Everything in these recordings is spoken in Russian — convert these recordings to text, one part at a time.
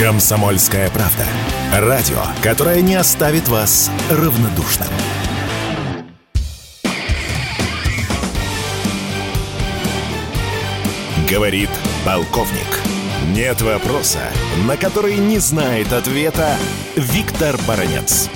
Комсомольская правда. Радио, которое не оставит вас равнодушным. Говорит полковник. Нет вопроса, на который не знает ответа Виктор Баранец.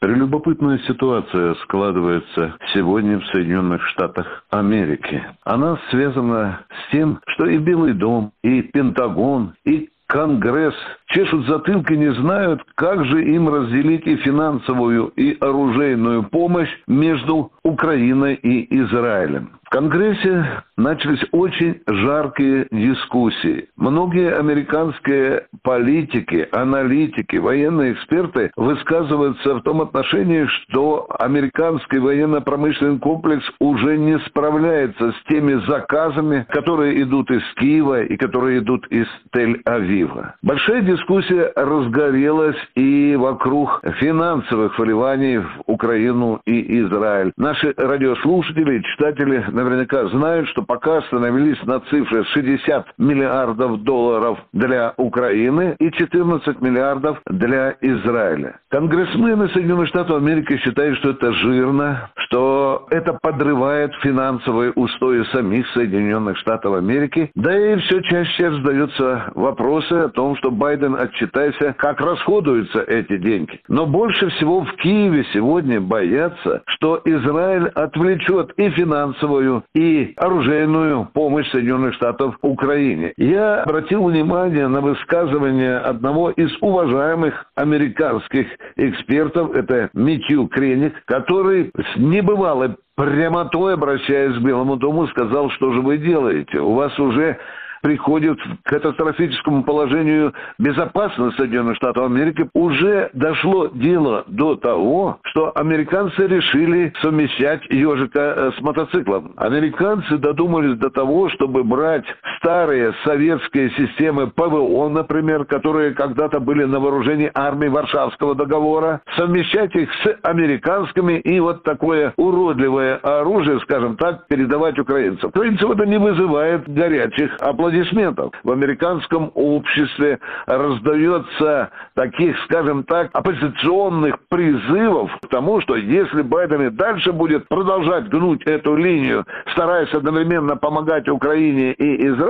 Любопытная ситуация складывается сегодня в Соединенных Штатах Америки. Она связана с тем, что и Белый дом, и Пентагон, и Конгресс чешут затылки, не знают, как же им разделить и финансовую, и оружейную помощь между Украиной и Израилем. В Конгрессе начались очень жаркие дискуссии. Многие американские политики, аналитики, военные эксперты высказываются в том отношении, что американский военно-промышленный комплекс уже не справляется с теми заказами, которые идут из Киева и которые идут из Тель-Авива. Большая дискуссия разгорелась и вокруг финансовых вливаний в Украину и Израиль. Наши радиослушатели, читатели наверняка знают, что пока остановились на цифре 60 миллиардов долларов для Украины и 14 миллиардов для Израиля. Конгрессмены Соединенных Штатов Америки считают, что это жирно, что это подрывает финансовые устои самих Соединенных Штатов Америки. Да и все чаще задаются вопросы о том, что Байден отчитайся, как расходуются эти деньги. Но больше всего в Киеве сегодня боятся, что Израиль отвлечет и финансовую, и оружейную помощь Соединенных Штатов Украине. Я обратил внимание на высказывание одного из уважаемых американских экспертов, это Митью Креник, который с небывалой прямотой, обращаясь к Белому дому, сказал, что же вы делаете? У вас уже приходит к катастрофическому положению безопасности Соединенных Штатов Америки, уже дошло дело до того, что американцы решили совмещать ежика э, с мотоциклом. Американцы додумались до того, чтобы брать старые советские системы ПВО, например, которые когда-то были на вооружении армии Варшавского договора, совмещать их с американскими и вот такое уродливое оружие, скажем так, передавать украинцам. Украинцев это не вызывает горячих аплодисментов. В американском обществе раздается таких, скажем так, оппозиционных призывов к тому, что если Байден и дальше будет продолжать гнуть эту линию, стараясь одновременно помогать Украине и Израилю,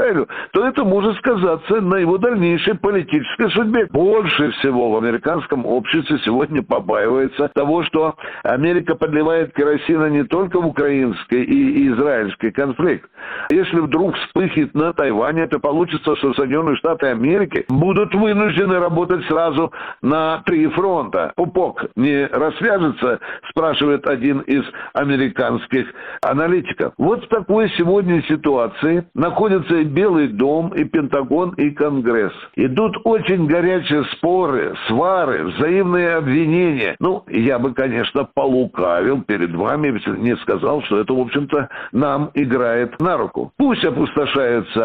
то это может сказаться на его дальнейшей политической судьбе. Больше всего в американском обществе сегодня побаивается того, что Америка подливает керосина не только в украинский и израильский конфликт. Если вдруг вспыхнет на Тайване, это получится, что Соединенные Штаты Америки будут вынуждены работать сразу на три фронта. Пупок не развяжется, спрашивает один из американских аналитиков. Вот в такой сегодня ситуации находятся и Белый дом, и Пентагон, и Конгресс. Идут очень горячие споры, свары, взаимные обвинения. Ну, я бы, конечно, полукавил перед вами, не сказал, что это, в общем-то, нам играет на руку. Пусть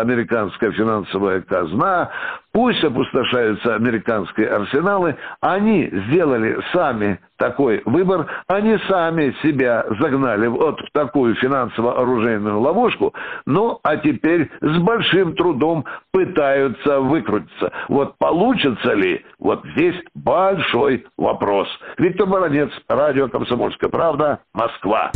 американские американская финансовая казна, пусть опустошаются американские арсеналы. Они сделали сами такой выбор, они сами себя загнали вот в такую финансово-оружейную ловушку, ну а теперь с большим трудом пытаются выкрутиться. Вот получится ли, вот здесь большой вопрос. Виктор Баранец, радио «Комсомольская правда», Москва.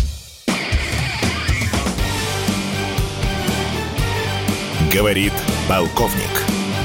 Говорит полковник.